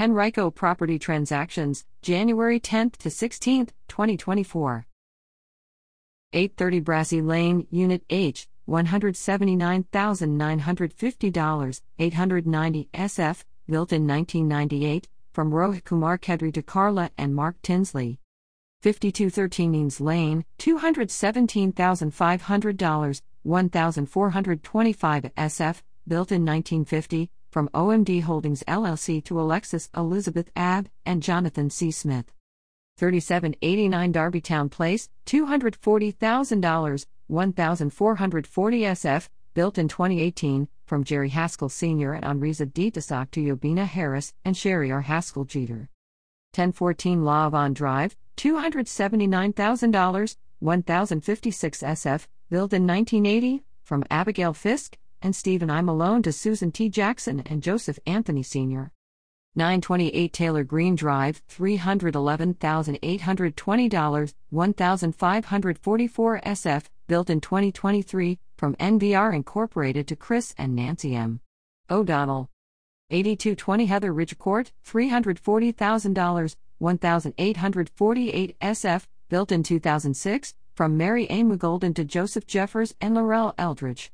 Henrico Property Transactions, January 10 to 16, 2024. 830 Brassie Lane, Unit H, $179,950, 890 SF, built in 1998, from Rohit Kumar Kedre to Carla and Mark Tinsley. 5213 Eanes Lane, $217,500, 1,425 SF, built in 1950, from OMD Holdings LLC to Alexis Elizabeth Abb and Jonathan C. Smith. 3789 Darbytown Place, $240,000, 1,440 SF, built in 2018, from Jerry Haskell Sr. and Henrisa D. Desak to Yobina Harris and Cheri R. Haskell Jeter. 1014 La Von Drive, $279,000, 1056 SF, built in 1980, from Abigail Fisk and Stephen I. Malone to Susan T. Jackson and Joseph Anthony Sr. 928 Taylor Green Drive, $311,820, 1544 SF, built in 2023, from NVR Incorporated to Chris and Nancy M. O'Donnell. 8220 Heather Ridge Court, $340,000, 1848 SF, built in 2006, from Mary A. McGolden to Joseph Jeffers and Laurel Eldridge.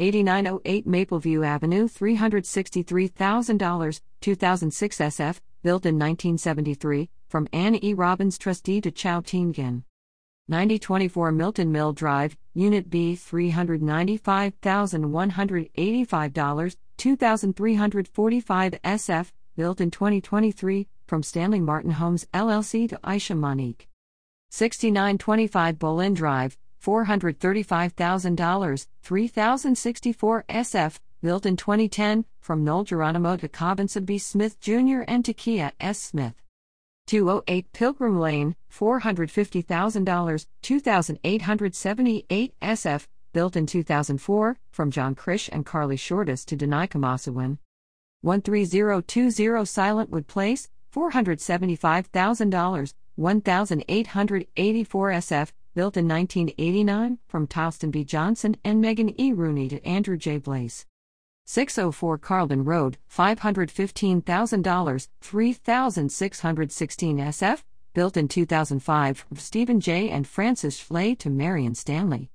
8908 Mapleview Avenue, $363,000, 2006 SF, built in 1973, from Anne E. Robbins Trustee to Chow Gin. 9024 Milton Mill Drive, Unit B, $395,185, 2345 SF, built in 2023, from Stanley Martin Homes LLC to Aisha Monique. 6925 Bolin Drive, $435,000, 3064 SF, built in 2010, from Noel Geronimo to Cobbinson B. Smith Jr. and to Kia S. Smith. 208 Pilgrim Lane, $450,000, 2878 SF, built in 2004, from John Krish and Carly Shortis to Denai Kamasawin. 13020 Silentwood Place, $475,000, 1884 SF, built in 1989, from Towston B. Johnson and Megan E. Rooney to Andrew J. Blaze. 604 Carlton Road, $515,000, 3616 SF, built in 2005, from Stephen J. and Francis Schley to Marion Stanley.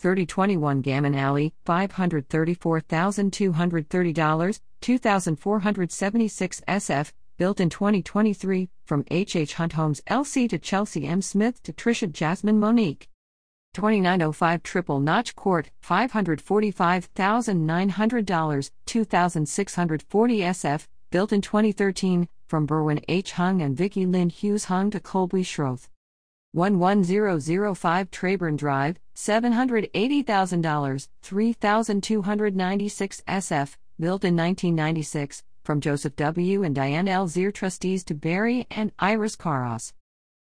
3021 Gammon Alley, $534,230, 2476 SF, built in 2023, from H. H. Hunt Homes LC to Chelsea M. Smith to Trisha Jasmine Monique. 2905 Triple Notch Court, $545,900, 2640 SF, built in 2013, from Berwin H. Hung and Vicki Lynn Hughes Hung to Colby Schroth. 11005 Trayburn Drive, $780,000, 3296 SF, built in 1996, from Joseph W. and Diane L. Zier trustees to Barry and Iris Karas.